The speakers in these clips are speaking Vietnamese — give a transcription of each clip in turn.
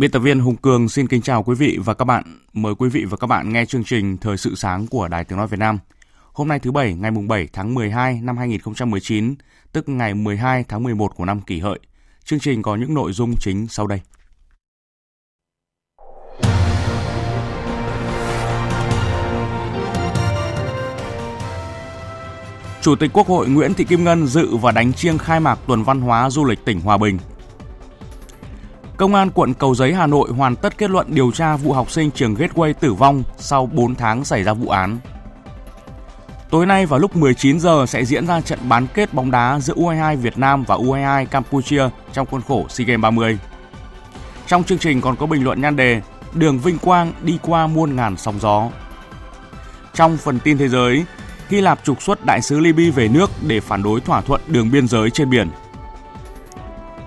Biên tập viên Hùng Cường xin kính chào quý vị và các bạn. Mời quý vị và các bạn nghe chương trình Thời sự sáng của Đài Tiếng Nói Việt Nam. Hôm nay thứ Bảy, ngày 7 tháng 12 năm 2019, tức ngày 12 tháng 11 của năm kỷ hợi. Chương trình có những nội dung chính sau đây. Chủ tịch Quốc hội Nguyễn Thị Kim Ngân dự và đánh chiêng khai mạc tuần văn hóa du lịch tỉnh Hòa Bình Công an quận Cầu Giấy Hà Nội hoàn tất kết luận điều tra vụ học sinh trường Gateway tử vong sau 4 tháng xảy ra vụ án. Tối nay vào lúc 19 giờ sẽ diễn ra trận bán kết bóng đá giữa U22 Việt Nam và U22 Campuchia trong khuôn khổ SEA Games 30. Trong chương trình còn có bình luận nhan đề Đường vinh quang đi qua muôn ngàn sóng gió. Trong phần tin thế giới, Hy Lạp trục xuất đại sứ Libya về nước để phản đối thỏa thuận đường biên giới trên biển.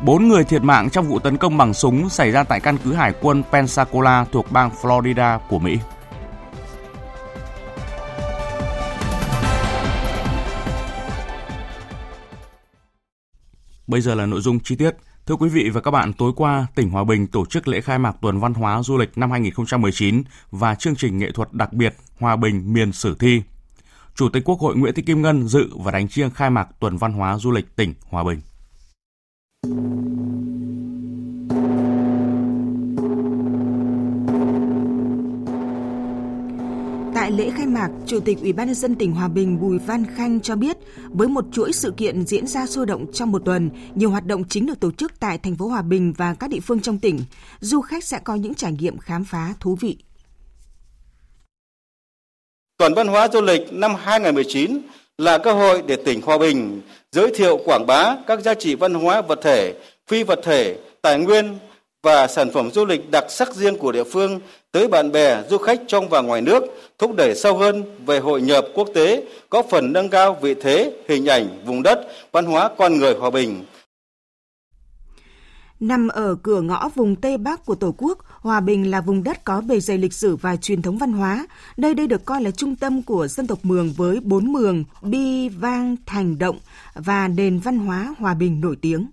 4 người thiệt mạng trong vụ tấn công bằng súng xảy ra tại căn cứ hải quân Pensacola thuộc bang Florida của Mỹ. Bây giờ là nội dung chi tiết. Thưa quý vị và các bạn, tối qua, tỉnh Hòa Bình tổ chức lễ khai mạc tuần văn hóa du lịch năm 2019 và chương trình nghệ thuật đặc biệt Hòa Bình miền sử thi. Chủ tịch Quốc hội Nguyễn Thị Kim Ngân dự và đánh chiêng khai mạc tuần văn hóa du lịch tỉnh Hòa Bình. Tại lễ khai mạc, Chủ tịch Ủy ban nhân dân tỉnh Hòa Bình Bùi Văn Khanh cho biết, với một chuỗi sự kiện diễn ra sôi động trong một tuần, nhiều hoạt động chính được tổ chức tại thành phố Hòa Bình và các địa phương trong tỉnh, du khách sẽ có những trải nghiệm khám phá thú vị. Tuần văn hóa du lịch năm 2019 là cơ hội để tỉnh Hòa Bình giới thiệu quảng bá các giá trị văn hóa vật thể, phi vật thể, tài nguyên và sản phẩm du lịch đặc sắc riêng của địa phương tới bạn bè, du khách trong và ngoài nước, thúc đẩy sâu hơn về hội nhập quốc tế, có phần nâng cao vị thế, hình ảnh, vùng đất, văn hóa con người Hòa Bình. Nằm ở cửa ngõ vùng Tây Bắc của Tổ quốc, Hòa Bình là vùng đất có bề dày lịch sử và truyền thống văn hóa. Đây đây được coi là trung tâm của dân tộc Mường với bốn mường, bi, vang, thành động và nền văn hóa Hòa Bình nổi tiếng.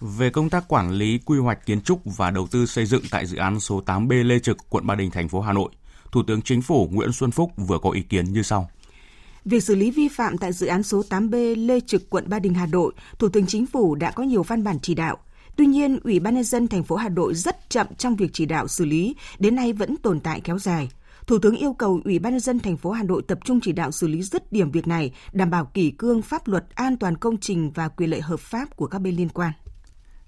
Về công tác quản lý quy hoạch kiến trúc và đầu tư xây dựng tại dự án số 8B Lê Trực, quận Ba Đình, thành phố Hà Nội, Thủ tướng Chính phủ Nguyễn Xuân Phúc vừa có ý kiến như sau. Việc xử lý vi phạm tại dự án số 8B Lê Trực, quận Ba Đình, Hà Nội, Thủ tướng Chính phủ đã có nhiều văn bản chỉ đạo. Tuy nhiên, Ủy ban nhân dân thành phố Hà Nội rất chậm trong việc chỉ đạo xử lý, đến nay vẫn tồn tại kéo dài. Thủ tướng yêu cầu Ủy ban nhân dân thành phố Hà Nội tập trung chỉ đạo xử lý dứt điểm việc này, đảm bảo kỷ cương pháp luật, an toàn công trình và quyền lợi hợp pháp của các bên liên quan.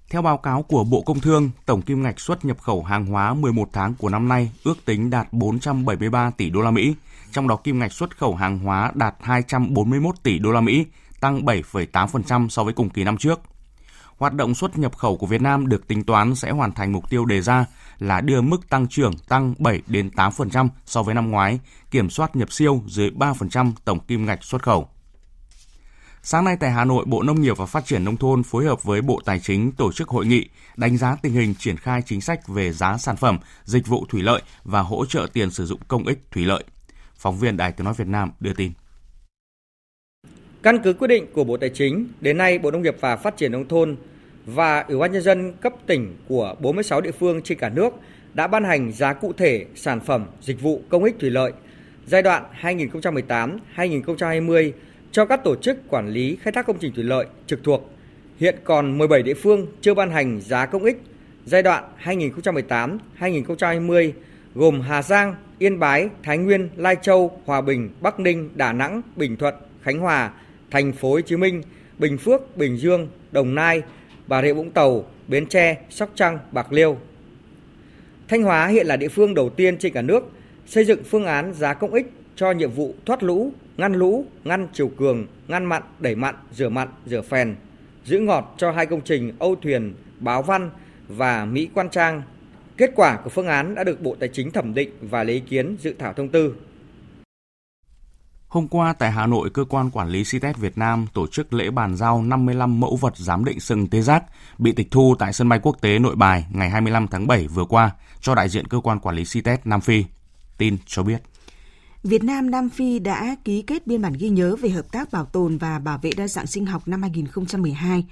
Theo báo cáo của Bộ Công Thương, tổng kim ngạch xuất nhập khẩu hàng hóa 11 tháng của năm nay ước tính đạt 473 tỷ đô la Mỹ, trong đó kim ngạch xuất khẩu hàng hóa đạt 241 tỷ đô la Mỹ, tăng 7,8% so với cùng kỳ năm trước. Hoạt động xuất nhập khẩu của Việt Nam được tính toán sẽ hoàn thành mục tiêu đề ra là đưa mức tăng trưởng tăng 7 đến 8% so với năm ngoái, kiểm soát nhập siêu dưới 3% tổng kim ngạch xuất khẩu. Sáng nay tại Hà Nội, Bộ Nông nghiệp và Phát triển Nông thôn phối hợp với Bộ Tài chính tổ chức hội nghị đánh giá tình hình triển khai chính sách về giá sản phẩm, dịch vụ thủy lợi và hỗ trợ tiền sử dụng công ích thủy lợi. Phóng viên Đài Tiếng Nói Việt Nam đưa tin. Căn cứ quyết định của Bộ Tài chính, đến nay Bộ Nông nghiệp và Phát triển Nông thôn và Ủy ban Nhân dân cấp tỉnh của 46 địa phương trên cả nước đã ban hành giá cụ thể sản phẩm, dịch vụ công ích thủy lợi giai đoạn 2018-2020 cho các tổ chức quản lý khai thác công trình thủy lợi trực thuộc. Hiện còn 17 địa phương chưa ban hành giá công ích giai đoạn 2018-2020 gồm Hà Giang, Yên Bái, Thái Nguyên, Lai Châu, Hòa Bình, Bắc Ninh, Đà Nẵng, Bình Thuận, Khánh Hòa, Thành phố Hồ Chí Minh Bình Phước, Bình Dương, Đồng Nai, Bà Rịa Vũng Tàu, Bến Tre, Sóc Trăng, Bạc Liêu. Thanh Hóa hiện là địa phương đầu tiên trên cả nước xây dựng phương án giá công ích cho nhiệm vụ thoát lũ, ngăn lũ, ngăn chiều cường, ngăn mặn, đẩy mặn, rửa mặn, rửa phèn, giữ ngọt cho hai công trình Âu Thuyền, Báo Văn và Mỹ Quan Trang. Kết quả của phương án đã được Bộ Tài chính thẩm định và lấy ý kiến dự thảo thông tư. Hôm qua tại Hà Nội, cơ quan quản lý CITES Việt Nam tổ chức lễ bàn giao 55 mẫu vật giám định sừng tê giác bị tịch thu tại sân bay quốc tế Nội Bài ngày 25 tháng 7 vừa qua cho đại diện cơ quan quản lý CITES Nam Phi. Tin cho biết. Việt Nam Nam Phi đã ký kết biên bản ghi nhớ về hợp tác bảo tồn và bảo vệ đa dạng sinh học năm 2012.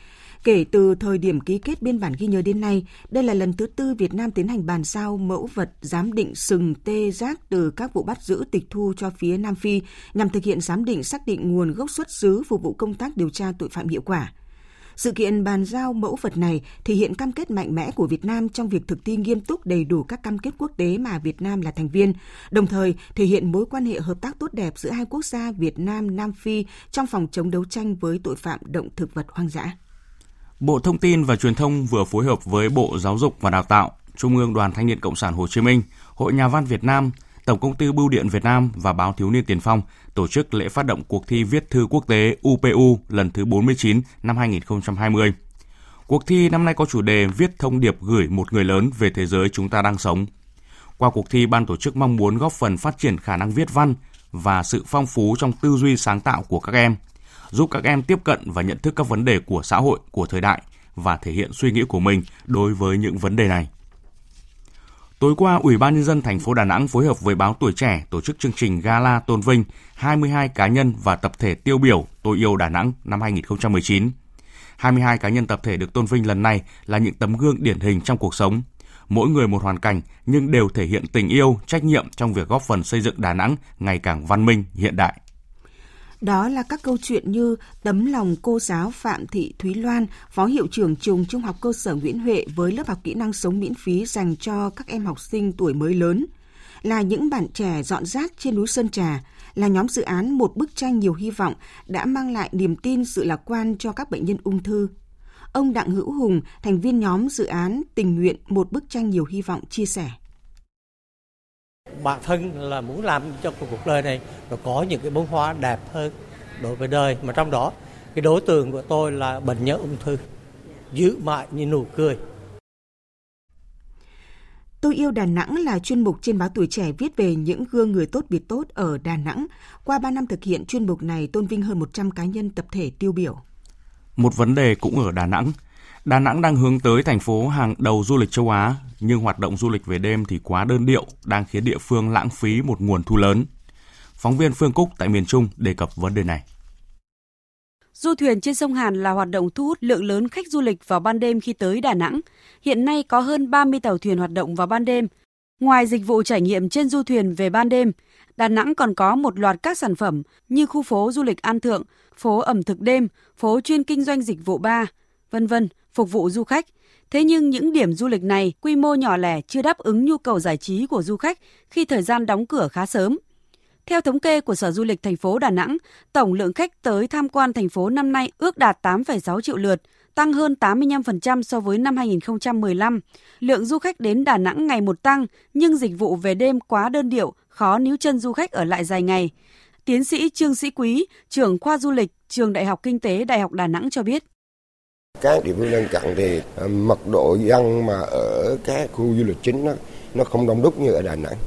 Kể từ thời điểm ký kết biên bản ghi nhớ đến nay, đây là lần thứ tư Việt Nam tiến hành bàn giao mẫu vật giám định sừng tê giác từ các vụ bắt giữ tịch thu cho phía Nam Phi nhằm thực hiện giám định xác định nguồn gốc xuất xứ phục vụ công tác điều tra tội phạm hiệu quả. Sự kiện bàn giao mẫu vật này thể hiện cam kết mạnh mẽ của Việt Nam trong việc thực thi nghiêm túc đầy đủ các cam kết quốc tế mà Việt Nam là thành viên, đồng thời thể hiện mối quan hệ hợp tác tốt đẹp giữa hai quốc gia Việt Nam Nam Phi trong phòng chống đấu tranh với tội phạm động thực vật hoang dã. Bộ Thông tin và Truyền thông vừa phối hợp với Bộ Giáo dục và Đào tạo, Trung ương Đoàn Thanh niên Cộng sản Hồ Chí Minh, Hội Nhà văn Việt Nam, Tổng công ty Bưu điện Việt Nam và Báo Thiếu niên Tiền phong tổ chức lễ phát động cuộc thi viết thư quốc tế UPU lần thứ 49 năm 2020. Cuộc thi năm nay có chủ đề Viết thông điệp gửi một người lớn về thế giới chúng ta đang sống. Qua cuộc thi, ban tổ chức mong muốn góp phần phát triển khả năng viết văn và sự phong phú trong tư duy sáng tạo của các em, giúp các em tiếp cận và nhận thức các vấn đề của xã hội, của thời đại và thể hiện suy nghĩ của mình đối với những vấn đề này. Tối qua, Ủy ban nhân dân thành phố Đà Nẵng phối hợp với báo Tuổi trẻ tổ chức chương trình Gala tôn vinh 22 cá nhân và tập thể tiêu biểu Tôi yêu Đà Nẵng năm 2019. 22 cá nhân tập thể được tôn vinh lần này là những tấm gương điển hình trong cuộc sống. Mỗi người một hoàn cảnh nhưng đều thể hiện tình yêu, trách nhiệm trong việc góp phần xây dựng Đà Nẵng ngày càng văn minh, hiện đại. Đó là các câu chuyện như tấm lòng cô giáo Phạm Thị Thúy Loan, Phó Hiệu trưởng trường Trung học cơ sở Nguyễn Huệ với lớp học kỹ năng sống miễn phí dành cho các em học sinh tuổi mới lớn, là những bạn trẻ dọn rác trên núi Sơn Trà, là nhóm dự án Một bức tranh nhiều hy vọng đã mang lại niềm tin sự lạc quan cho các bệnh nhân ung thư. Ông Đặng Hữu Hùng, thành viên nhóm dự án tình nguyện Một bức tranh nhiều hy vọng chia sẻ bản thân là muốn làm cho cuộc đời này nó có những cái bông hoa đẹp hơn đối với đời mà trong đó cái đối tượng của tôi là bệnh nhân ung thư giữ mãi như nụ cười Tôi yêu Đà Nẵng là chuyên mục trên báo Tuổi Trẻ viết về những gương người tốt việc tốt ở Đà Nẵng. Qua 3 năm thực hiện, chuyên mục này tôn vinh hơn 100 cá nhân tập thể tiêu biểu. Một vấn đề cũng ở Đà Nẵng. Đà Nẵng đang hướng tới thành phố hàng đầu du lịch châu Á, nhưng hoạt động du lịch về đêm thì quá đơn điệu, đang khiến địa phương lãng phí một nguồn thu lớn. Phóng viên Phương Cúc tại miền Trung đề cập vấn đề này. Du thuyền trên sông Hàn là hoạt động thu hút lượng lớn khách du lịch vào ban đêm khi tới Đà Nẵng. Hiện nay có hơn 30 tàu thuyền hoạt động vào ban đêm. Ngoài dịch vụ trải nghiệm trên du thuyền về ban đêm, Đà Nẵng còn có một loạt các sản phẩm như khu phố du lịch An Thượng, phố ẩm thực đêm, phố chuyên kinh doanh dịch vụ bar, vân vân phục vụ du khách. Thế nhưng những điểm du lịch này quy mô nhỏ lẻ chưa đáp ứng nhu cầu giải trí của du khách khi thời gian đóng cửa khá sớm. Theo thống kê của Sở Du lịch thành phố Đà Nẵng, tổng lượng khách tới tham quan thành phố năm nay ước đạt 8,6 triệu lượt, tăng hơn 85% so với năm 2015. Lượng du khách đến Đà Nẵng ngày một tăng, nhưng dịch vụ về đêm quá đơn điệu, khó níu chân du khách ở lại dài ngày. Tiến sĩ Trương Sĩ Quý, trưởng khoa du lịch, trường Đại học Kinh tế Đại học Đà Nẵng cho biết. Các địa phương lân cận thì à, mật độ dân mà ở các khu du lịch chính nó nó không đông đúc như ở Đà Nẵng.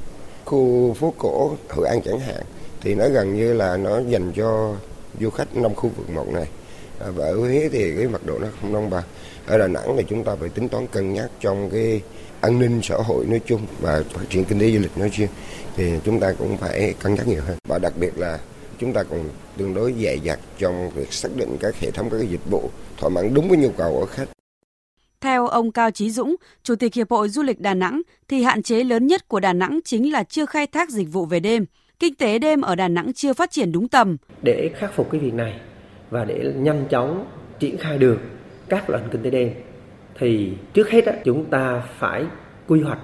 Khu phố cổ Hội An chẳng hạn thì nó gần như là nó dành cho du khách năm khu vực một này. À, và ở Huế thì cái mật độ nó không đông bằng. Ở Đà Nẵng thì chúng ta phải tính toán cân nhắc trong cái an ninh xã hội nói chung và phát triển kinh tế du lịch nói riêng thì chúng ta cũng phải cân nhắc nhiều hơn và đặc biệt là chúng ta còn tương đối dè dặt trong việc xác định các hệ thống các dịch vụ thỏa mãn đúng với nhu cầu của khách. Theo ông Cao Chí Dũng, Chủ tịch Hiệp hội Du lịch Đà Nẵng, thì hạn chế lớn nhất của Đà Nẵng chính là chưa khai thác dịch vụ về đêm. Kinh tế đêm ở Đà Nẵng chưa phát triển đúng tầm. Để khắc phục cái việc này và để nhanh chóng triển khai được các loại kinh tế đêm thì trước hết chúng ta phải quy hoạch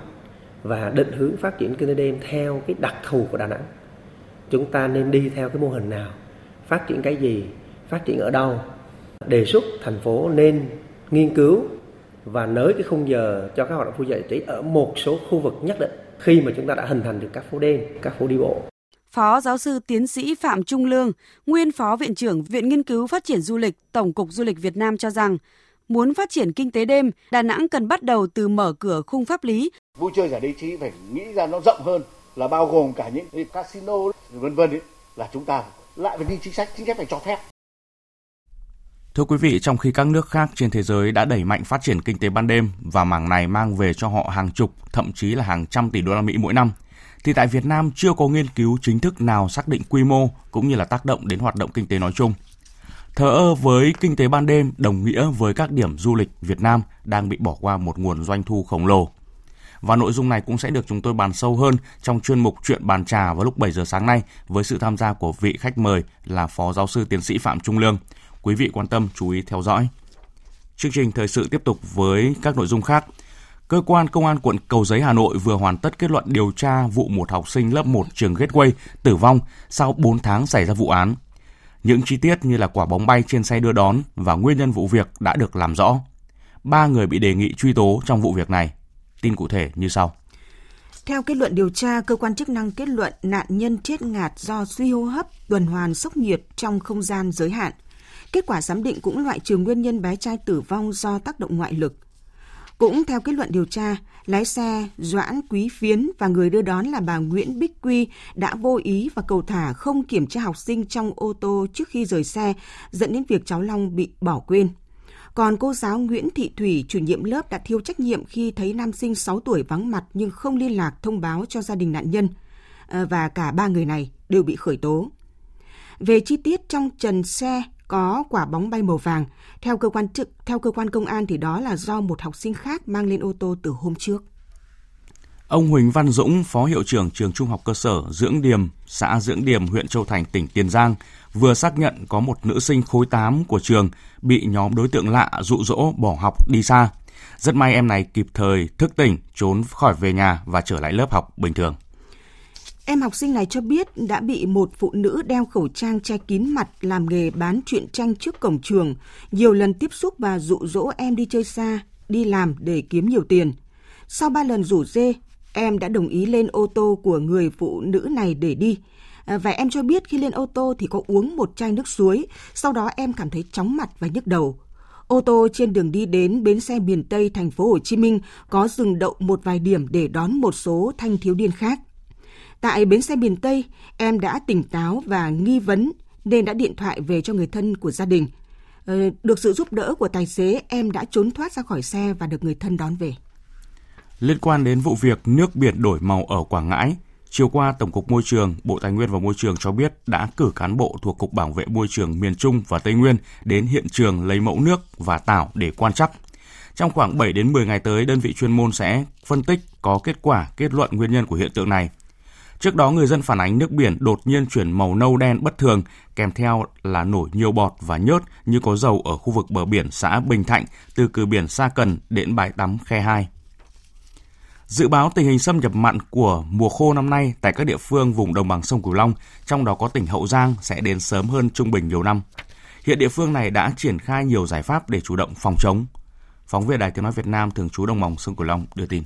và định hướng phát triển kinh tế đêm theo cái đặc thù của Đà Nẵng chúng ta nên đi theo cái mô hình nào phát triển cái gì phát triển ở đâu đề xuất thành phố nên nghiên cứu và nới cái khung giờ cho các hoạt động vui giải trí ở một số khu vực nhất định khi mà chúng ta đã hình thành được các phố đêm, các phố đi bộ. Phó giáo sư tiến sĩ Phạm Trung Lương, nguyên phó viện trưởng Viện Nghiên cứu Phát triển Du lịch, Tổng cục Du lịch Việt Nam cho rằng, muốn phát triển kinh tế đêm, Đà Nẵng cần bắt đầu từ mở cửa khung pháp lý. Vui chơi giải trí phải nghĩ ra nó rộng hơn là bao gồm cả những casino vân vân là chúng ta lại phải đi chính sách chính sách phải cho phép Thưa quý vị, trong khi các nước khác trên thế giới đã đẩy mạnh phát triển kinh tế ban đêm và mảng này mang về cho họ hàng chục, thậm chí là hàng trăm tỷ đô la Mỹ mỗi năm, thì tại Việt Nam chưa có nghiên cứu chính thức nào xác định quy mô cũng như là tác động đến hoạt động kinh tế nói chung. Thờ ơ với kinh tế ban đêm đồng nghĩa với các điểm du lịch Việt Nam đang bị bỏ qua một nguồn doanh thu khổng lồ. Và nội dung này cũng sẽ được chúng tôi bàn sâu hơn trong chuyên mục Chuyện bàn trà vào lúc 7 giờ sáng nay với sự tham gia của vị khách mời là Phó Giáo sư Tiến sĩ Phạm Trung Lương. Quý vị quan tâm, chú ý theo dõi. Chương trình thời sự tiếp tục với các nội dung khác. Cơ quan Công an quận Cầu Giấy, Hà Nội vừa hoàn tất kết luận điều tra vụ một học sinh lớp 1 trường Gateway tử vong sau 4 tháng xảy ra vụ án. Những chi tiết như là quả bóng bay trên xe đưa đón và nguyên nhân vụ việc đã được làm rõ. Ba người bị đề nghị truy tố trong vụ việc này. Tin cụ thể như sau. Theo kết luận điều tra, cơ quan chức năng kết luận nạn nhân chết ngạt do suy hô hấp, tuần hoàn sốc nhiệt trong không gian giới hạn. Kết quả giám định cũng loại trừ nguyên nhân bé trai tử vong do tác động ngoại lực. Cũng theo kết luận điều tra, lái xe Doãn Quý Phiến và người đưa đón là bà Nguyễn Bích Quy đã vô ý và cầu thả không kiểm tra học sinh trong ô tô trước khi rời xe, dẫn đến việc cháu Long bị bỏ quên. Còn cô giáo Nguyễn Thị Thủy, chủ nhiệm lớp đã thiếu trách nhiệm khi thấy nam sinh 6 tuổi vắng mặt nhưng không liên lạc thông báo cho gia đình nạn nhân. Ờ, và cả ba người này đều bị khởi tố. Về chi tiết trong trần xe có quả bóng bay màu vàng, theo cơ quan trực theo cơ quan công an thì đó là do một học sinh khác mang lên ô tô từ hôm trước. Ông Huỳnh Văn Dũng, Phó Hiệu trưởng Trường Trung học cơ sở Dưỡng Điềm, xã Dưỡng Điềm, huyện Châu Thành, tỉnh Tiền Giang, vừa xác nhận có một nữ sinh khối 8 của trường bị nhóm đối tượng lạ dụ dỗ bỏ học đi xa. Rất may em này kịp thời thức tỉnh, trốn khỏi về nhà và trở lại lớp học bình thường. Em học sinh này cho biết đã bị một phụ nữ đeo khẩu trang che kín mặt làm nghề bán truyện tranh trước cổng trường, nhiều lần tiếp xúc và dụ dỗ em đi chơi xa, đi làm để kiếm nhiều tiền. Sau ba lần rủ dê, em đã đồng ý lên ô tô của người phụ nữ này để đi. À, và em cho biết khi lên ô tô thì có uống một chai nước suối, sau đó em cảm thấy chóng mặt và nhức đầu. Ô tô trên đường đi đến bến xe miền Tây thành phố Hồ Chí Minh có dừng đậu một vài điểm để đón một số thanh thiếu niên khác. Tại bến xe miền Tây, em đã tỉnh táo và nghi vấn nên đã điện thoại về cho người thân của gia đình. Ờ, được sự giúp đỡ của tài xế, em đã trốn thoát ra khỏi xe và được người thân đón về. Liên quan đến vụ việc nước biển đổi màu ở Quảng Ngãi, chiều qua Tổng cục Môi trường, Bộ Tài nguyên và Môi trường cho biết đã cử cán bộ thuộc Cục Bảo vệ Môi trường miền Trung và Tây Nguyên đến hiện trường lấy mẫu nước và tảo để quan trắc. Trong khoảng 7 đến 10 ngày tới, đơn vị chuyên môn sẽ phân tích có kết quả kết luận nguyên nhân của hiện tượng này Trước đó, người dân phản ánh nước biển đột nhiên chuyển màu nâu đen bất thường, kèm theo là nổi nhiều bọt và nhớt như có dầu ở khu vực bờ biển xã Bình Thạnh từ cửa biển Sa Cần đến bãi tắm Khe 2. Dự báo tình hình xâm nhập mặn của mùa khô năm nay tại các địa phương vùng đồng bằng sông Cửu Long, trong đó có tỉnh Hậu Giang sẽ đến sớm hơn trung bình nhiều năm. Hiện địa phương này đã triển khai nhiều giải pháp để chủ động phòng chống. Phóng viên Đài Tiếng Nói Việt Nam thường trú đồng bằng sông Cửu Long đưa tin.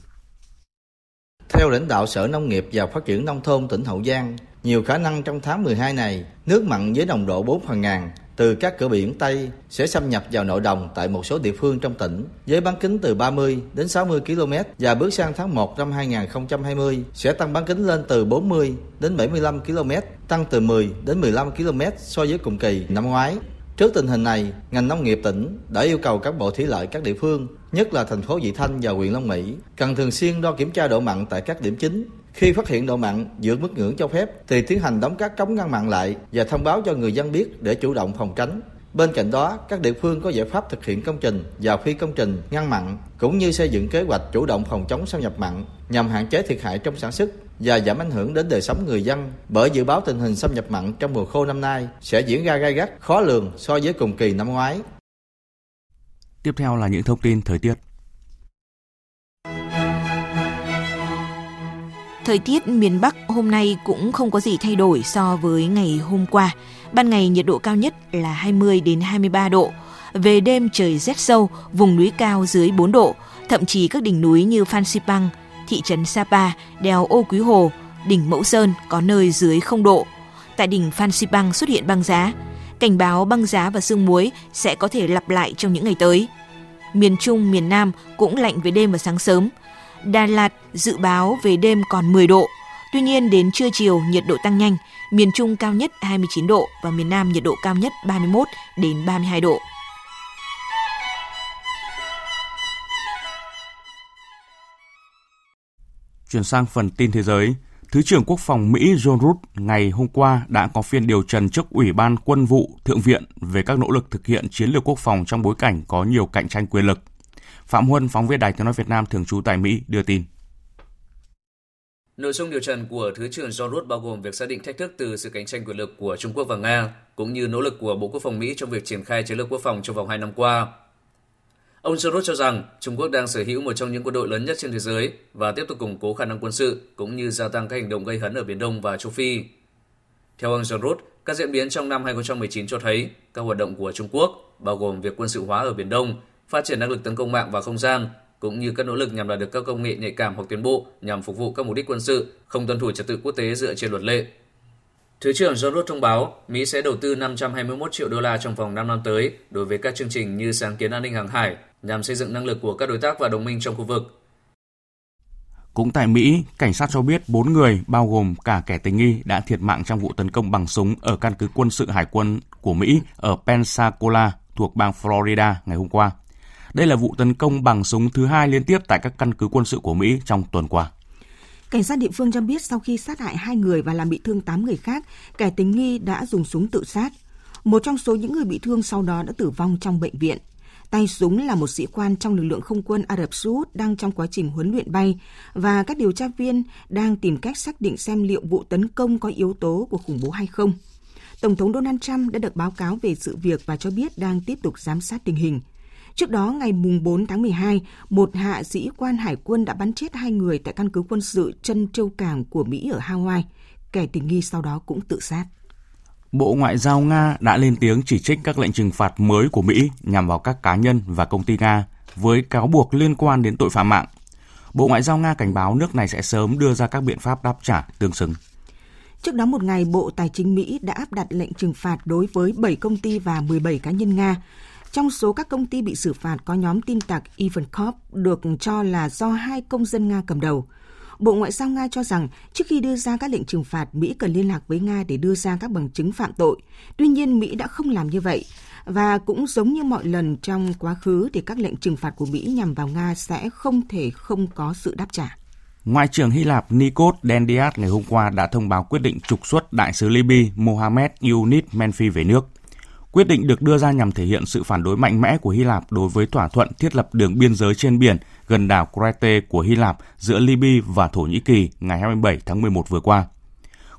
Theo lãnh đạo Sở Nông nghiệp và Phát triển Nông thôn tỉnh Hậu Giang, nhiều khả năng trong tháng 12 này, nước mặn với nồng độ 4 phần ngàn từ các cửa biển Tây sẽ xâm nhập vào nội đồng tại một số địa phương trong tỉnh với bán kính từ 30 đến 60 km và bước sang tháng 1 năm 2020 sẽ tăng bán kính lên từ 40 đến 75 km, tăng từ 10 đến 15 km so với cùng kỳ năm ngoái. Trước tình hình này, ngành nông nghiệp tỉnh đã yêu cầu các bộ thủy lợi các địa phương, nhất là thành phố Vị Thanh và huyện Long Mỹ, cần thường xuyên đo kiểm tra độ mặn tại các điểm chính. Khi phát hiện độ mặn vượt mức ngưỡng cho phép thì tiến hành đóng các cống ngăn mặn lại và thông báo cho người dân biết để chủ động phòng tránh. Bên cạnh đó, các địa phương có giải pháp thực hiện công trình và phi công trình ngăn mặn cũng như xây dựng kế hoạch chủ động phòng chống xâm nhập mặn nhằm hạn chế thiệt hại trong sản xuất và giảm ảnh hưởng đến đời sống người dân bởi dự báo tình hình xâm nhập mặn trong mùa khô năm nay sẽ diễn ra gai gắt, khó lường so với cùng kỳ năm ngoái. Tiếp theo là những thông tin thời tiết. Thời tiết miền Bắc hôm nay cũng không có gì thay đổi so với ngày hôm qua. Ban ngày nhiệt độ cao nhất là 20 đến 23 độ, Về đêm trời rét sâu, vùng núi cao dưới 4 độ, thậm chí các đỉnh núi như Phan Xipang, thị trấn Sapa, đèo Ô Quý Hồ, đỉnh Mẫu Sơn có nơi dưới 0 độ. Tại đỉnh Phan Xipang xuất hiện băng giá. Cảnh báo băng giá và sương muối sẽ có thể lặp lại trong những ngày tới. Miền Trung, miền Nam cũng lạnh về đêm và sáng sớm. Đà Lạt dự báo về đêm còn 10 độ. Tuy nhiên đến trưa chiều nhiệt độ tăng nhanh, miền Trung cao nhất 29 độ và miền Nam nhiệt độ cao nhất 31 đến 32 độ. Chuyển sang phần tin thế giới, Thứ trưởng Quốc phòng Mỹ John Root ngày hôm qua đã có phiên điều trần trước Ủy ban Quân vụ Thượng viện về các nỗ lực thực hiện chiến lược quốc phòng trong bối cảnh có nhiều cạnh tranh quyền lực. Phạm Huân, phóng viên Đài Tiếng nói Việt Nam thường trú tại Mỹ đưa tin. Nội dung điều trần của Thứ trưởng John Root bao gồm việc xác định thách thức từ sự cạnh tranh quyền lực của Trung Quốc và Nga, cũng như nỗ lực của Bộ Quốc phòng Mỹ trong việc triển khai chiến lược quốc phòng trong vòng 2 năm qua. Ông Sorot cho rằng Trung Quốc đang sở hữu một trong những quân đội lớn nhất trên thế giới và tiếp tục củng cố khả năng quân sự cũng như gia tăng các hành động gây hấn ở Biển Đông và châu Phi. Theo ông Sorot, các diễn biến trong năm 2019 cho thấy các hoạt động của Trung Quốc, bao gồm việc quân sự hóa ở Biển Đông, phát triển năng lực tấn công mạng và không gian, cũng như các nỗ lực nhằm đạt được các công nghệ nhạy cảm hoặc tiến bộ nhằm phục vụ các mục đích quân sự, không tuân thủ trật tự quốc tế dựa trên luật lệ. Thứ trưởng John Root thông báo Mỹ sẽ đầu tư 521 triệu đô la trong vòng 5 năm tới đối với các chương trình như sáng kiến an ninh hàng hải nhằm xây dựng năng lực của các đối tác và đồng minh trong khu vực. Cũng tại Mỹ, cảnh sát cho biết 4 người, bao gồm cả kẻ tình nghi, đã thiệt mạng trong vụ tấn công bằng súng ở căn cứ quân sự hải quân của Mỹ ở Pensacola thuộc bang Florida ngày hôm qua. Đây là vụ tấn công bằng súng thứ hai liên tiếp tại các căn cứ quân sự của Mỹ trong tuần qua. Cảnh sát địa phương cho biết sau khi sát hại hai người và làm bị thương 8 người khác, kẻ tình nghi đã dùng súng tự sát. Một trong số những người bị thương sau đó đã tử vong trong bệnh viện. Tay súng là một sĩ quan trong lực lượng không quân Ả Rập Xê Út đang trong quá trình huấn luyện bay và các điều tra viên đang tìm cách xác định xem liệu vụ tấn công có yếu tố của khủng bố hay không. Tổng thống Donald Trump đã được báo cáo về sự việc và cho biết đang tiếp tục giám sát tình hình. Trước đó, ngày 4 tháng 12, một hạ sĩ quan hải quân đã bắn chết hai người tại căn cứ quân sự chân châu cảng của Mỹ ở Hawaii. Kẻ tình nghi sau đó cũng tự sát. Bộ Ngoại giao Nga đã lên tiếng chỉ trích các lệnh trừng phạt mới của Mỹ nhằm vào các cá nhân và công ty Nga với cáo buộc liên quan đến tội phạm mạng. Bộ Ngoại giao Nga cảnh báo nước này sẽ sớm đưa ra các biện pháp đáp trả tương xứng. Trước đó một ngày, Bộ Tài chính Mỹ đã áp đặt lệnh trừng phạt đối với 7 công ty và 17 cá nhân Nga. Trong số các công ty bị xử phạt có nhóm tin tặc Ivankov được cho là do hai công dân Nga cầm đầu – Bộ Ngoại giao Nga cho rằng trước khi đưa ra các lệnh trừng phạt, Mỹ cần liên lạc với Nga để đưa ra các bằng chứng phạm tội. Tuy nhiên, Mỹ đã không làm như vậy. Và cũng giống như mọi lần trong quá khứ thì các lệnh trừng phạt của Mỹ nhằm vào Nga sẽ không thể không có sự đáp trả. Ngoại trưởng Hy Lạp Nikos Dendias ngày hôm qua đã thông báo quyết định trục xuất đại sứ Libya Mohamed Yunus Menfi về nước. Quyết định được đưa ra nhằm thể hiện sự phản đối mạnh mẽ của Hy Lạp đối với thỏa thuận thiết lập đường biên giới trên biển gần đảo Crete của Hy Lạp giữa Libya và Thổ Nhĩ Kỳ ngày 27 tháng 11 vừa qua.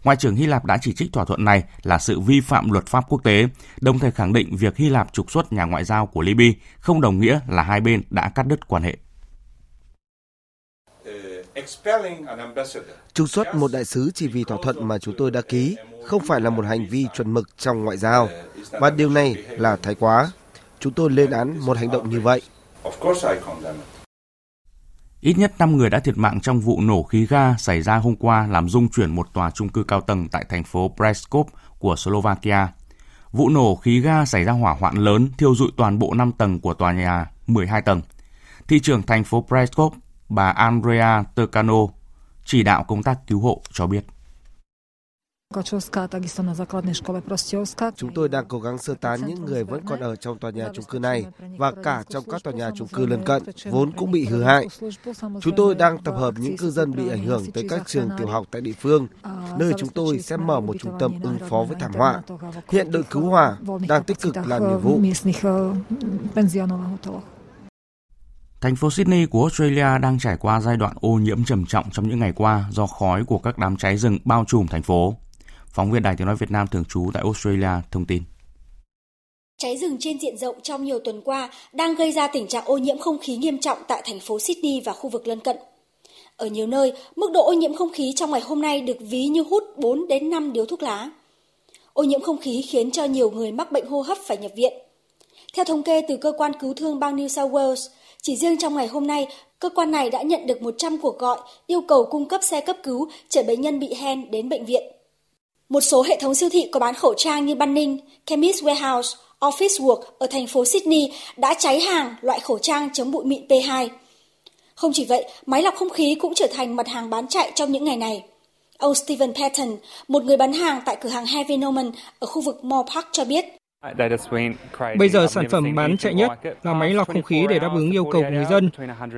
Ngoại trưởng Hy Lạp đã chỉ trích thỏa thuận này là sự vi phạm luật pháp quốc tế, đồng thời khẳng định việc Hy Lạp trục xuất nhà ngoại giao của Libya không đồng nghĩa là hai bên đã cắt đứt quan hệ. Trục xuất một đại sứ chỉ vì thỏa thuận mà chúng tôi đã ký không phải là một hành vi chuẩn mực trong ngoại giao, và điều này là thái quá. Chúng tôi lên án một hành động như vậy. Ít nhất 5 người đã thiệt mạng trong vụ nổ khí ga xảy ra hôm qua làm rung chuyển một tòa trung cư cao tầng tại thành phố Preskov của Slovakia. Vụ nổ khí ga xảy ra hỏa hoạn lớn thiêu dụi toàn bộ 5 tầng của tòa nhà 12 tầng. Thị trưởng thành phố Preskov, bà Andrea Tocano, chỉ đạo công tác cứu hộ cho biết. Chúng tôi đang cố gắng sơ tán những người vẫn còn ở trong tòa nhà chung cư này và cả trong các tòa nhà chung cư lân cận, vốn cũng bị hư hại. Chúng tôi đang tập hợp những cư dân bị ảnh hưởng tới các trường tiểu học tại địa phương, nơi chúng tôi sẽ mở một trung tâm ứng phó với thảm họa. Hiện đội cứu hỏa đang tích cực làm nhiệm vụ. Thành phố Sydney của Australia đang trải qua giai đoạn ô nhiễm trầm trọng trong những ngày qua do khói của các đám cháy rừng bao trùm thành phố. Phóng viên Đài Tiếng Nói Việt Nam thường trú tại Australia thông tin. Cháy rừng trên diện rộng trong nhiều tuần qua đang gây ra tình trạng ô nhiễm không khí nghiêm trọng tại thành phố Sydney và khu vực lân cận. Ở nhiều nơi, mức độ ô nhiễm không khí trong ngày hôm nay được ví như hút 4 đến 5 điếu thuốc lá. Ô nhiễm không khí khiến cho nhiều người mắc bệnh hô hấp phải nhập viện. Theo thống kê từ cơ quan cứu thương bang New South Wales, chỉ riêng trong ngày hôm nay, cơ quan này đã nhận được 100 cuộc gọi yêu cầu cung cấp xe cấp cứu chở bệnh nhân bị hen đến bệnh viện. Một số hệ thống siêu thị có bán khẩu trang như Bunnings, Chemist Warehouse, Office Work ở thành phố Sydney đã cháy hàng loại khẩu trang chống bụi mịn P2. Không chỉ vậy, máy lọc không khí cũng trở thành mặt hàng bán chạy trong những ngày này. Ông Stephen Patton, một người bán hàng tại cửa hàng Heavy Norman ở khu vực Moore Park cho biết, Bây giờ sản phẩm bán chạy nhất là máy lọc không khí để đáp ứng yêu cầu của người dân.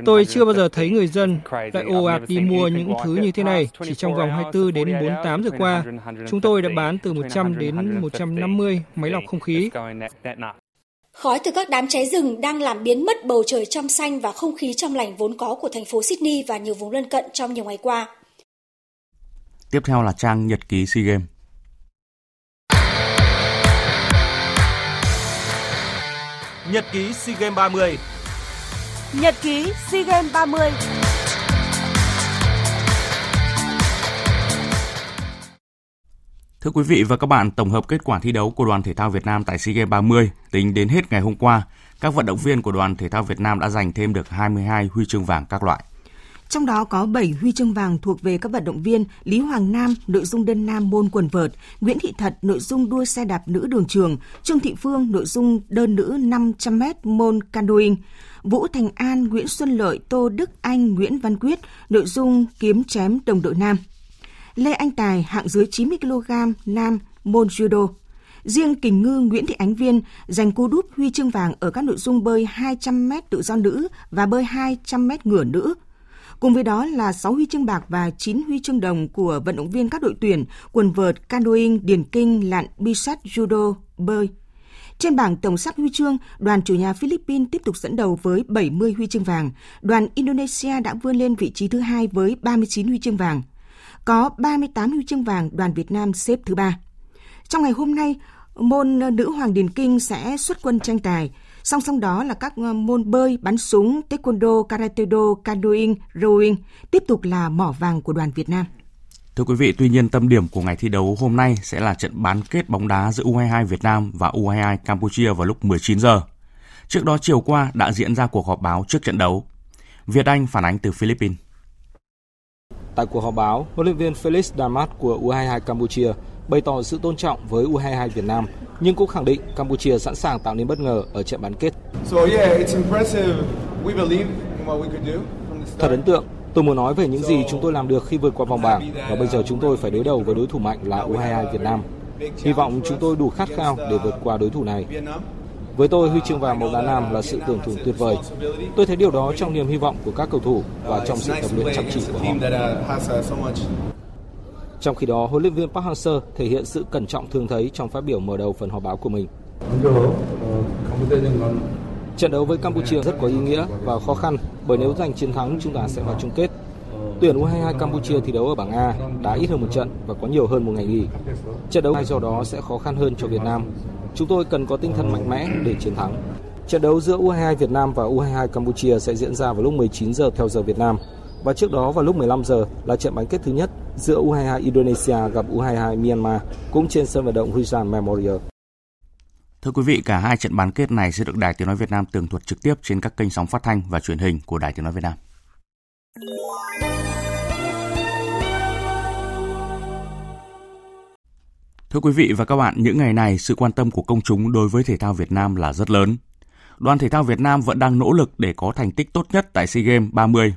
Tôi chưa bao giờ thấy người dân lại ồ ạt đi mua những thứ như thế này chỉ trong vòng 24 đến 48 giờ qua. Chúng tôi đã bán từ 100 đến 150 máy lọc không khí. Khói từ các đám cháy rừng đang làm biến mất bầu trời trong xanh và không khí trong lành vốn có của thành phố Sydney và nhiều vùng lân cận trong nhiều ngày qua. Tiếp theo là trang nhật ký SEA Games. Nhật ký SEA Games 30 Nhật ký SEA Games 30 Thưa quý vị và các bạn, tổng hợp kết quả thi đấu của đoàn thể thao Việt Nam tại SEA Games 30 tính đến hết ngày hôm qua, các vận động viên của đoàn thể thao Việt Nam đã giành thêm được 22 huy chương vàng các loại. Trong đó có 7 huy chương vàng thuộc về các vận động viên Lý Hoàng Nam, nội dung đơn nam môn quần vợt, Nguyễn Thị Thật, nội dung đua xe đạp nữ đường trường, Trương Thị Phương, nội dung đơn nữ 500m môn canoeing, Vũ Thành An, Nguyễn Xuân Lợi, Tô Đức Anh, Nguyễn Văn Quyết, nội dung kiếm chém đồng đội nam. Lê Anh Tài, hạng dưới 90 kg nam môn judo. Riêng kình ngư Nguyễn Thị Ánh Viên giành cú đúp huy chương vàng ở các nội dung bơi 200m tự do nữ và bơi 200m ngửa nữ. Cùng với đó là 6 huy chương bạc và 9 huy chương đồng của vận động viên các đội tuyển quần vợt, canoeing, điền kinh, lặn, bi sắt, judo, bơi. Trên bảng tổng sắp huy chương, đoàn chủ nhà Philippines tiếp tục dẫn đầu với 70 huy chương vàng. Đoàn Indonesia đã vươn lên vị trí thứ hai với 39 huy chương vàng. Có 38 huy chương vàng, đoàn Việt Nam xếp thứ ba. Trong ngày hôm nay, môn nữ hoàng điền kinh sẽ xuất quân tranh tài. Song song đó là các môn bơi, bắn súng, taekwondo, karate do, canoeing, rowing tiếp tục là mỏ vàng của đoàn Việt Nam. Thưa quý vị, tuy nhiên tâm điểm của ngày thi đấu hôm nay sẽ là trận bán kết bóng đá giữa U22 Việt Nam và U22 Campuchia vào lúc 19 giờ. Trước đó chiều qua đã diễn ra cuộc họp báo trước trận đấu. Việt Anh phản ánh từ Philippines. Tại cuộc họp báo, huấn luyện viên Felix Damat của U22 Campuchia bày tỏ sự tôn trọng với U22 Việt Nam, nhưng cũng khẳng định Campuchia sẵn sàng tạo nên bất ngờ ở trận bán kết. Thật ấn tượng, tôi muốn nói về những gì chúng tôi làm được khi vượt qua vòng bảng và bây giờ chúng tôi phải đối đầu với đối thủ mạnh là U22 Việt Nam. Hy vọng chúng tôi đủ khát khao để vượt qua đối thủ này. Với tôi, huy chương vàng bóng đá nam là sự tưởng thưởng tuyệt vời. Tôi thấy điều đó trong niềm hy vọng của các cầu thủ và trong sự tập luyện chăm chỉ của họ. Trong khi đó, huấn luyện viên Park Hang-seo thể hiện sự cẩn trọng thường thấy trong phát biểu mở đầu phần họp báo của mình. Trận đấu với Campuchia rất có ý nghĩa và khó khăn bởi nếu giành chiến thắng chúng ta sẽ vào chung kết. Tuyển U22 Campuchia thi đấu ở bảng A đã ít hơn một trận và có nhiều hơn một ngày nghỉ. Trận đấu do đó sẽ khó khăn hơn cho Việt Nam. Chúng tôi cần có tinh thần mạnh mẽ để chiến thắng. Trận đấu giữa U22 Việt Nam và U22 Campuchia sẽ diễn ra vào lúc 19 giờ theo giờ Việt Nam. Và trước đó vào lúc 15 giờ là trận bán kết thứ nhất giữa U22 Indonesia gặp U22 Myanmar cũng trên sân vận động Rizal Memorial. Thưa quý vị, cả hai trận bán kết này sẽ được Đài Tiếng Nói Việt Nam tường thuật trực tiếp trên các kênh sóng phát thanh và truyền hình của Đài Tiếng Nói Việt Nam. Thưa quý vị và các bạn, những ngày này sự quan tâm của công chúng đối với thể thao Việt Nam là rất lớn. Đoàn thể thao Việt Nam vẫn đang nỗ lực để có thành tích tốt nhất tại SEA Games 30.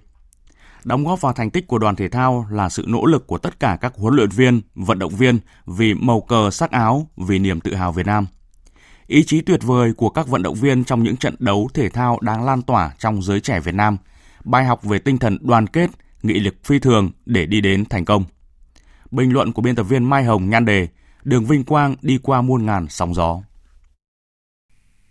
Đóng góp vào thành tích của đoàn thể thao là sự nỗ lực của tất cả các huấn luyện viên, vận động viên vì màu cờ sắc áo, vì niềm tự hào Việt Nam. Ý chí tuyệt vời của các vận động viên trong những trận đấu thể thao đang lan tỏa trong giới trẻ Việt Nam, bài học về tinh thần đoàn kết, nghị lực phi thường để đi đến thành công. Bình luận của biên tập viên Mai Hồng nhan đề Đường vinh quang đi qua muôn ngàn sóng gió.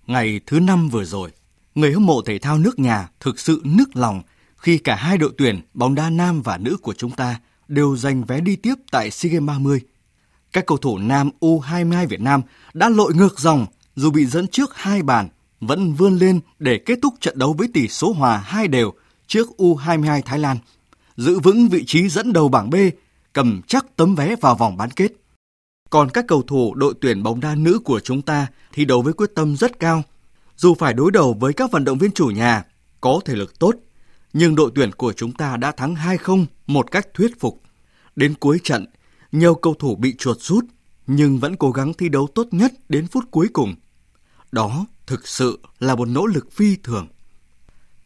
Ngày thứ năm vừa rồi, người hâm mộ thể thao nước nhà thực sự nức lòng khi cả hai đội tuyển bóng đá nam và nữ của chúng ta đều giành vé đi tiếp tại SEA Games 30. Các cầu thủ nam U22 Việt Nam đã lội ngược dòng dù bị dẫn trước hai bàn, vẫn vươn lên để kết thúc trận đấu với tỷ số hòa hai đều trước U22 Thái Lan, giữ vững vị trí dẫn đầu bảng B, cầm chắc tấm vé vào vòng bán kết. Còn các cầu thủ đội tuyển bóng đá nữ của chúng ta thi đấu với quyết tâm rất cao. dù phải đối đầu với các vận động viên chủ nhà có thể lực tốt, nhưng đội tuyển của chúng ta đã thắng 2-0 một cách thuyết phục. Đến cuối trận, nhiều cầu thủ bị chuột rút nhưng vẫn cố gắng thi đấu tốt nhất đến phút cuối cùng. Đó thực sự là một nỗ lực phi thường.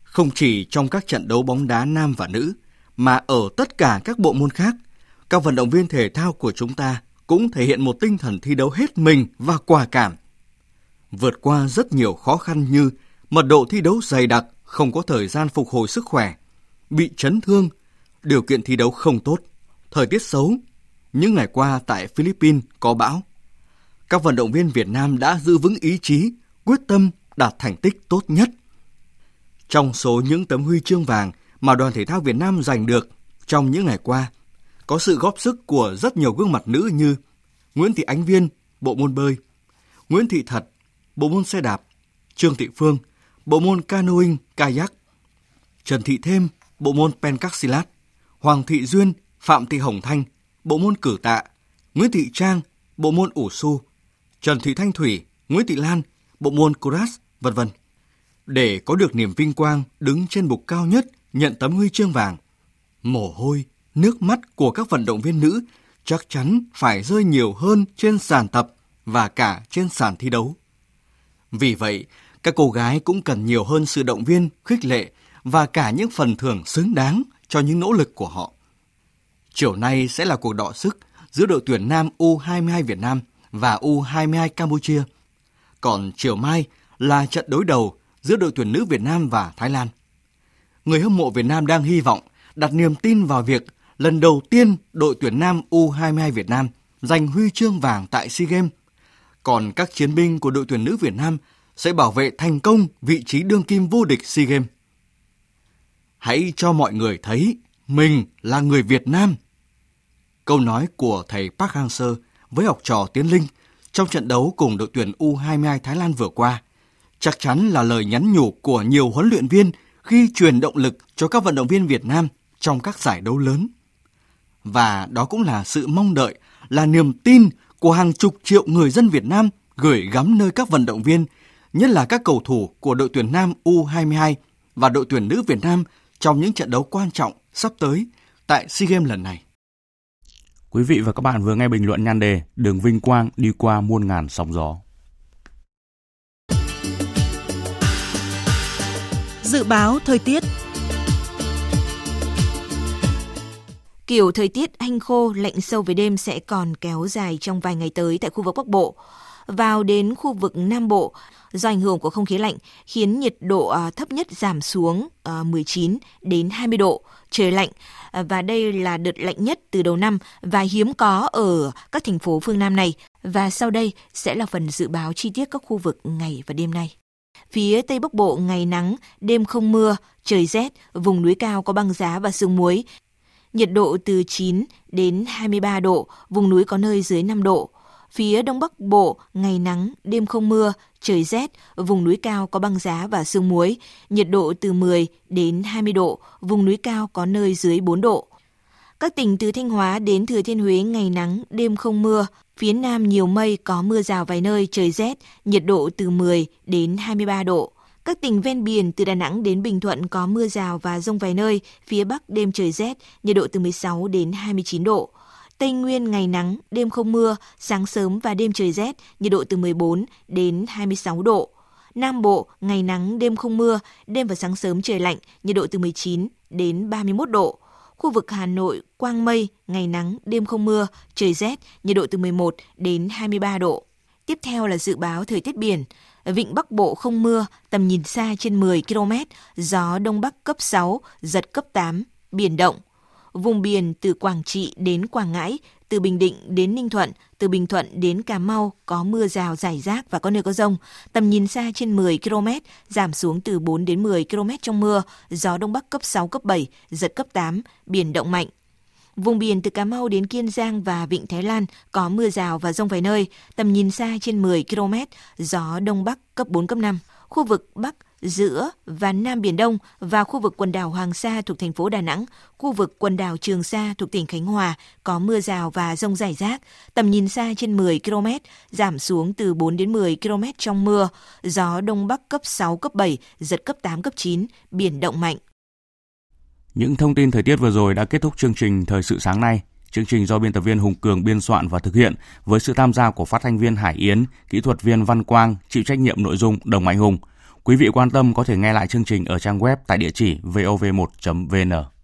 Không chỉ trong các trận đấu bóng đá nam và nữ, mà ở tất cả các bộ môn khác, các vận động viên thể thao của chúng ta cũng thể hiện một tinh thần thi đấu hết mình và quả cảm. Vượt qua rất nhiều khó khăn như mật độ thi đấu dày đặc, không có thời gian phục hồi sức khỏe, bị chấn thương, điều kiện thi đấu không tốt, thời tiết xấu. Những ngày qua tại Philippines có bão. Các vận động viên Việt Nam đã giữ vững ý chí, quyết tâm đạt thành tích tốt nhất. Trong số những tấm huy chương vàng mà đoàn thể thao Việt Nam giành được trong những ngày qua, có sự góp sức của rất nhiều gương mặt nữ như Nguyễn Thị Ánh Viên, bộ môn bơi, Nguyễn Thị Thật, bộ môn xe đạp, Trương Thị Phương, bộ môn canoeing, kayak, Trần Thị Thêm, bộ môn pencastilat, Hoàng Thị Duyên, Phạm Thị Hồng Thanh, bộ môn cử tạ, Nguyễn Thị Trang, bộ môn ủ su, Trần Thị Thanh Thủy, Nguyễn Thị Lan, bộ môn Kuras, vân vân. Để có được niềm vinh quang đứng trên bục cao nhất nhận tấm huy chương vàng, mồ hôi, nước mắt của các vận động viên nữ chắc chắn phải rơi nhiều hơn trên sàn tập và cả trên sàn thi đấu. Vì vậy, các cô gái cũng cần nhiều hơn sự động viên, khích lệ và cả những phần thưởng xứng đáng cho những nỗ lực của họ. Chiều nay sẽ là cuộc đọ sức giữa đội tuyển nam U22 Việt Nam và U22 Campuchia. Còn chiều mai là trận đối đầu giữa đội tuyển nữ Việt Nam và Thái Lan. Người hâm mộ Việt Nam đang hy vọng đặt niềm tin vào việc lần đầu tiên đội tuyển nam U22 Việt Nam giành huy chương vàng tại SEA Games. Còn các chiến binh của đội tuyển nữ Việt Nam sẽ bảo vệ thành công vị trí đương kim vô địch SEA Games. Hãy cho mọi người thấy mình là người Việt Nam. Câu nói của thầy Park Hang-seo với học trò Tiến Linh trong trận đấu cùng đội tuyển U22 Thái Lan vừa qua chắc chắn là lời nhắn nhủ của nhiều huấn luyện viên khi truyền động lực cho các vận động viên Việt Nam trong các giải đấu lớn. Và đó cũng là sự mong đợi, là niềm tin của hàng chục triệu người dân Việt Nam gửi gắm nơi các vận động viên, nhất là các cầu thủ của đội tuyển nam U22 và đội tuyển nữ Việt Nam trong những trận đấu quan trọng sắp tới tại SEA Games lần này. Quý vị và các bạn vừa nghe bình luận nhan đề Đường Vinh Quang đi qua muôn ngàn sóng gió. Dự báo thời tiết Kiểu thời tiết hanh khô, lạnh sâu về đêm sẽ còn kéo dài trong vài ngày tới tại khu vực Bắc Bộ. Vào đến khu vực Nam Bộ, do ảnh hưởng của không khí lạnh khiến nhiệt độ à, thấp nhất giảm xuống à, 19 đến 20 độ, trời lạnh à, và đây là đợt lạnh nhất từ đầu năm và hiếm có ở các thành phố phương Nam này. Và sau đây sẽ là phần dự báo chi tiết các khu vực ngày và đêm nay. Phía Tây Bắc Bộ ngày nắng, đêm không mưa, trời rét, vùng núi cao có băng giá và sương muối. Nhiệt độ từ 9 đến 23 độ, vùng núi có nơi dưới 5 độ. Phía Đông Bắc Bộ, ngày nắng, đêm không mưa, trời rét, vùng núi cao có băng giá và sương muối, nhiệt độ từ 10 đến 20 độ, vùng núi cao có nơi dưới 4 độ. Các tỉnh từ Thanh Hóa đến Thừa Thiên Huế ngày nắng, đêm không mưa, phía Nam nhiều mây có mưa rào vài nơi, trời rét, nhiệt độ từ 10 đến 23 độ. Các tỉnh ven biển từ Đà Nẵng đến Bình Thuận có mưa rào và rông vài nơi, phía Bắc đêm trời rét, nhiệt độ từ 16 đến 29 độ. Tây Nguyên ngày nắng, đêm không mưa, sáng sớm và đêm trời rét, nhiệt độ từ 14 đến 26 độ. Nam Bộ, ngày nắng, đêm không mưa, đêm và sáng sớm trời lạnh, nhiệt độ từ 19 đến 31 độ. Khu vực Hà Nội, quang mây, ngày nắng, đêm không mưa, trời rét, nhiệt độ từ 11 đến 23 độ. Tiếp theo là dự báo thời tiết biển. Vịnh Bắc Bộ không mưa, tầm nhìn xa trên 10 km, gió Đông Bắc cấp 6, giật cấp 8, biển động. Vùng biển từ Quảng Trị đến Quảng Ngãi, từ Bình Định đến Ninh Thuận, từ Bình Thuận đến Cà Mau có mưa rào rải rác và có nơi có rông. Tầm nhìn xa trên 10 km, giảm xuống từ 4 đến 10 km trong mưa, gió Đông Bắc cấp 6, cấp 7, giật cấp 8, biển động mạnh. Vùng biển từ Cà Mau đến Kiên Giang và Vịnh Thái Lan có mưa rào và rông vài nơi, tầm nhìn xa trên 10 km, gió Đông Bắc cấp 4, cấp 5. Khu vực Bắc giữa và Nam Biển Đông và khu vực quần đảo Hoàng Sa thuộc thành phố Đà Nẵng, khu vực quần đảo Trường Sa thuộc tỉnh Khánh Hòa có mưa rào và rông rải rác, tầm nhìn xa trên 10 km, giảm xuống từ 4 đến 10 km trong mưa, gió Đông Bắc cấp 6, cấp 7, giật cấp 8, cấp 9, biển động mạnh. Những thông tin thời tiết vừa rồi đã kết thúc chương trình Thời sự sáng nay. Chương trình do biên tập viên Hùng Cường biên soạn và thực hiện với sự tham gia của phát thanh viên Hải Yến, kỹ thuật viên Văn Quang, chịu trách nhiệm nội dung Đồng Mạnh Hùng. Quý vị quan tâm có thể nghe lại chương trình ở trang web tại địa chỉ vov1.vn.